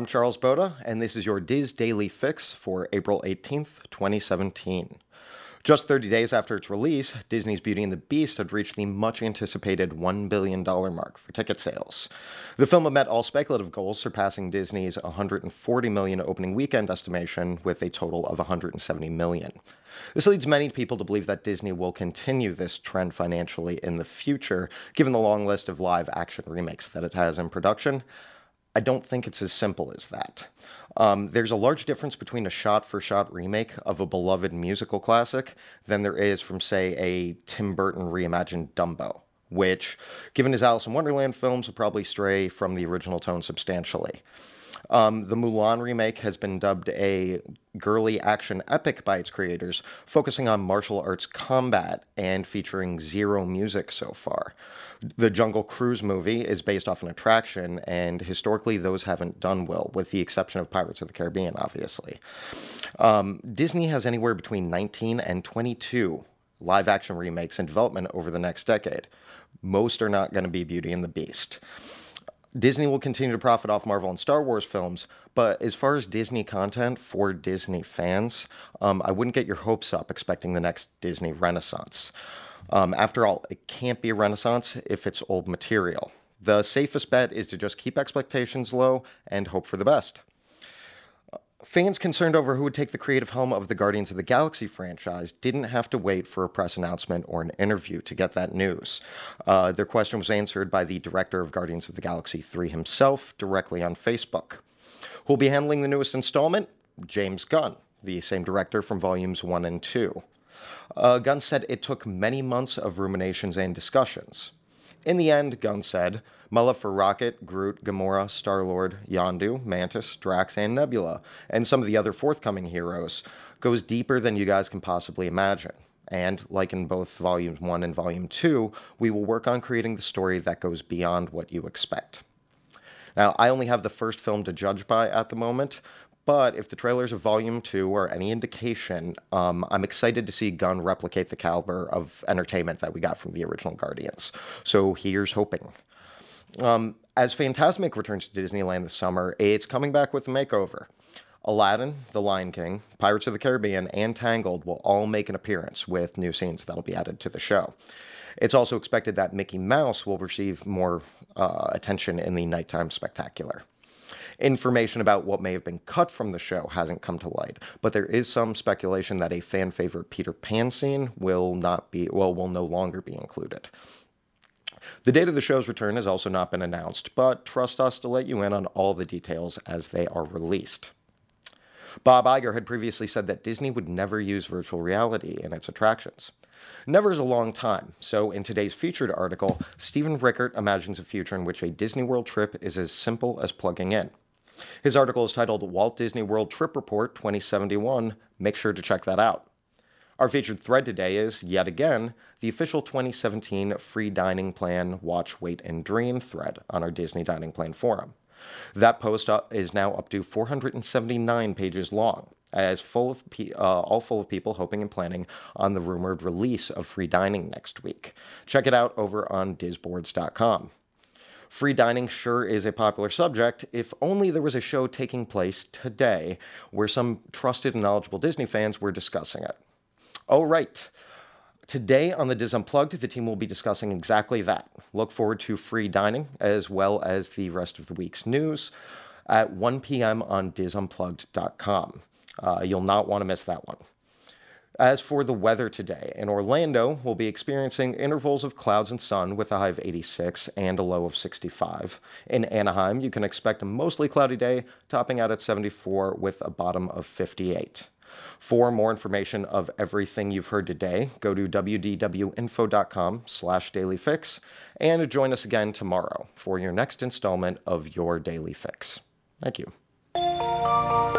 I'm Charles Boda, and this is your DIS Daily Fix for April 18th, 2017. Just 30 days after its release, Disney's Beauty and the Beast had reached the much anticipated $1 billion mark for ticket sales. The film had met all speculative goals, surpassing Disney's 140 million opening weekend estimation with a total of 170 million. This leads many people to believe that Disney will continue this trend financially in the future, given the long list of live action remakes that it has in production. I don't think it's as simple as that. Um, there's a large difference between a shot for shot remake of a beloved musical classic than there is from, say, a Tim Burton reimagined Dumbo, which, given his Alice in Wonderland films, will probably stray from the original tone substantially. Um, the Mulan remake has been dubbed a girly action epic by its creators, focusing on martial arts combat and featuring zero music so far. The Jungle Cruise movie is based off an attraction, and historically, those haven't done well, with the exception of Pirates of the Caribbean, obviously. Um, Disney has anywhere between 19 and 22 live action remakes in development over the next decade. Most are not going to be Beauty and the Beast. Disney will continue to profit off Marvel and Star Wars films, but as far as Disney content for Disney fans, um, I wouldn't get your hopes up expecting the next Disney renaissance. Um, after all, it can't be a renaissance if it's old material. The safest bet is to just keep expectations low and hope for the best. Fans concerned over who would take the creative helm of the Guardians of the Galaxy franchise didn't have to wait for a press announcement or an interview to get that news. Uh, their question was answered by the director of Guardians of the Galaxy 3 himself directly on Facebook. Who'll be handling the newest installment? James Gunn, the same director from volumes 1 and 2. Uh, Gunn said it took many months of ruminations and discussions. In the end, Gunn said, love for Rocket, Groot, Gamora, Star Lord, Yondu, Mantis, Drax, and Nebula, and some of the other forthcoming heroes, goes deeper than you guys can possibly imagine. And like in both Volume 1 and Volume 2, we will work on creating the story that goes beyond what you expect. Now, I only have the first film to judge by at the moment, but if the trailers of Volume 2 are any indication, um, I'm excited to see Gunn replicate the caliber of entertainment that we got from the original Guardians. So here's hoping. Um, as Fantasmic returns to Disneyland this summer, it's coming back with a makeover. Aladdin, The Lion King, Pirates of the Caribbean, and Tangled will all make an appearance with new scenes that'll be added to the show. It's also expected that Mickey Mouse will receive more uh, attention in the nighttime spectacular. Information about what may have been cut from the show hasn't come to light, but there is some speculation that a fan favorite Peter Pan scene will not be well will no longer be included. The date of the show's return has also not been announced, but trust us to let you in on all the details as they are released. Bob Iger had previously said that Disney would never use virtual reality in its attractions. Never is a long time, so in today's featured article, Stephen Rickert imagines a future in which a Disney World trip is as simple as plugging in. His article is titled Walt Disney World Trip Report 2071. Make sure to check that out. Our featured thread today is, yet again, the official 2017 free dining plan Watch, Wait, and Dream thread on our Disney Dining Plan forum. That post is now up to 479 pages long, as full of pe- uh, all full of people hoping and planning on the rumored release of free dining next week. Check it out over on disboards.com. Free dining sure is a popular subject, if only there was a show taking place today where some trusted and knowledgeable Disney fans were discussing it. Oh, right. Today on the DIS Unplugged, the team will be discussing exactly that. Look forward to free dining as well as the rest of the week's news at 1 p.m. on DISUnplugged.com. Uh, you'll not want to miss that one. As for the weather today, in Orlando, we'll be experiencing intervals of clouds and sun with a high of 86 and a low of 65. In Anaheim, you can expect a mostly cloudy day, topping out at 74 with a bottom of 58. For more information of everything you've heard today, go to wdwinfo.com slash dailyfix and join us again tomorrow for your next installment of Your Daily Fix. Thank you.